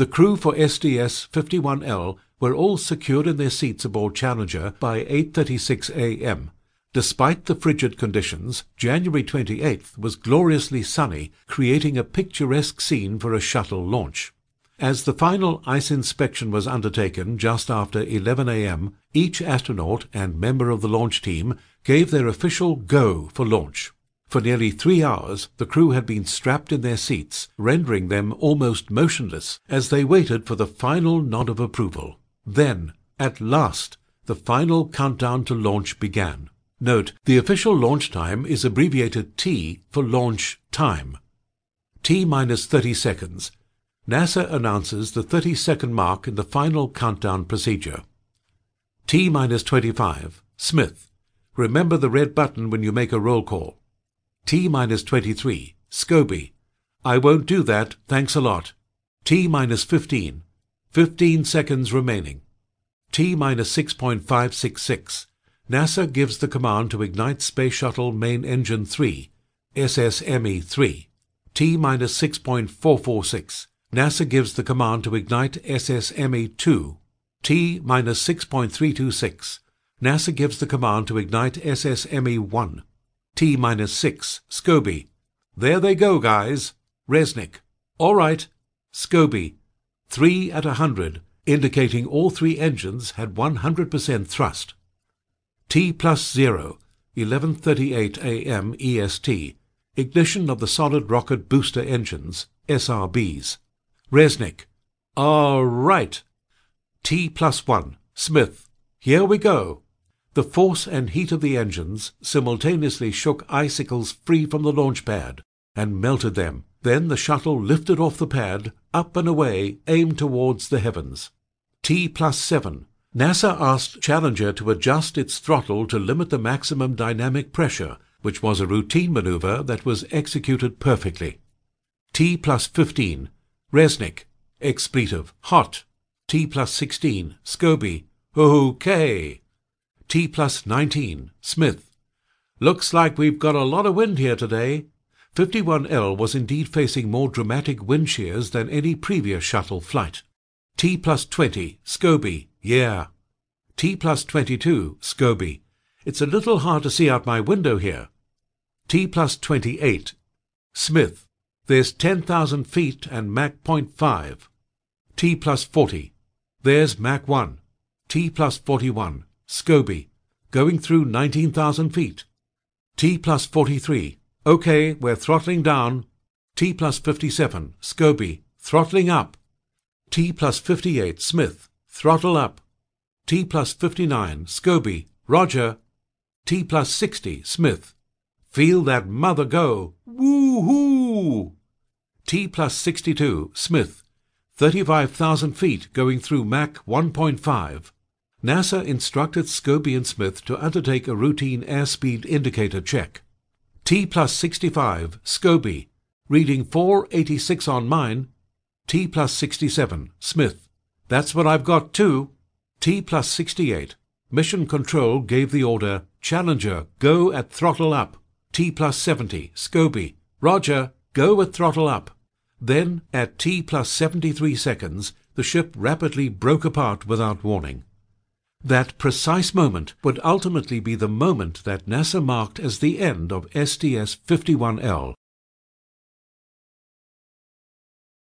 The crew for STS-51L were all secured in their seats aboard Challenger by 8.36 a.m. Despite the frigid conditions, January 28th was gloriously sunny, creating a picturesque scene for a shuttle launch. As the final ice inspection was undertaken just after 11 a.m., each astronaut and member of the launch team gave their official go for launch. For nearly three hours, the crew had been strapped in their seats, rendering them almost motionless as they waited for the final nod of approval. Then, at last, the final countdown to launch began. Note, the official launch time is abbreviated T for launch time. T minus 30 seconds NASA announces the 30 second mark in the final countdown procedure. T minus 25. Smith. Remember the red button when you make a roll call. T minus 23. Scobee. I won't do that, thanks a lot. T minus 15. 15 seconds remaining. T minus 6.566. NASA gives the command to ignite Space Shuttle Main Engine 3, SSME 3. T minus 6.446. NASA gives the command to ignite SSME-2, T minus 6.326. NASA gives the command to ignite SSME-1, T minus 6, Scobee. There they go, guys. Resnik. All right. Scobee. 3 at a 100, indicating all three engines had 100% thrust. T plus 0, 11.38 a.m. EST, ignition of the solid rocket booster engines, SRBs. Resnik. All right. T plus one. Smith. Here we go. The force and heat of the engines simultaneously shook icicles free from the launch pad and melted them. Then the shuttle lifted off the pad, up and away, aimed towards the heavens. T plus seven. NASA asked Challenger to adjust its throttle to limit the maximum dynamic pressure, which was a routine maneuver that was executed perfectly. T plus 15. Resnik, expletive, hot. T plus 16, Scobee, okay. T plus 19, Smith. Looks like we've got a lot of wind here today. 51L was indeed facing more dramatic wind shears than any previous shuttle flight. T plus 20, Scobee, yeah. T plus 22, Scobee. It's a little hard to see out my window here. T plus 28, Smith. There's 10,000 feet and Mach 0.5. T plus 40. There's Mach 1. T plus 41. Scobee. Going through 19,000 feet. T plus 43. OK, we're throttling down. T plus 57. Scobee. Throttling up. T plus 58. Smith. Throttle up. T plus 59. Scobee. Roger. T plus 60. Smith. Feel that mother go. Woo-hoo! T plus 62, Smith, 35,000 feet going through Mach 1.5. NASA instructed Scobee and Smith to undertake a routine airspeed indicator check. T plus 65, Scobee, reading 486 on mine. T plus 67, Smith. That's what I've got too. T plus 68. Mission Control gave the order, Challenger, go at throttle up. T plus 70, Scobee. Roger, go at throttle up. Then, at T plus 73 seconds, the ship rapidly broke apart without warning. That precise moment would ultimately be the moment that NASA marked as the end of STS 51L.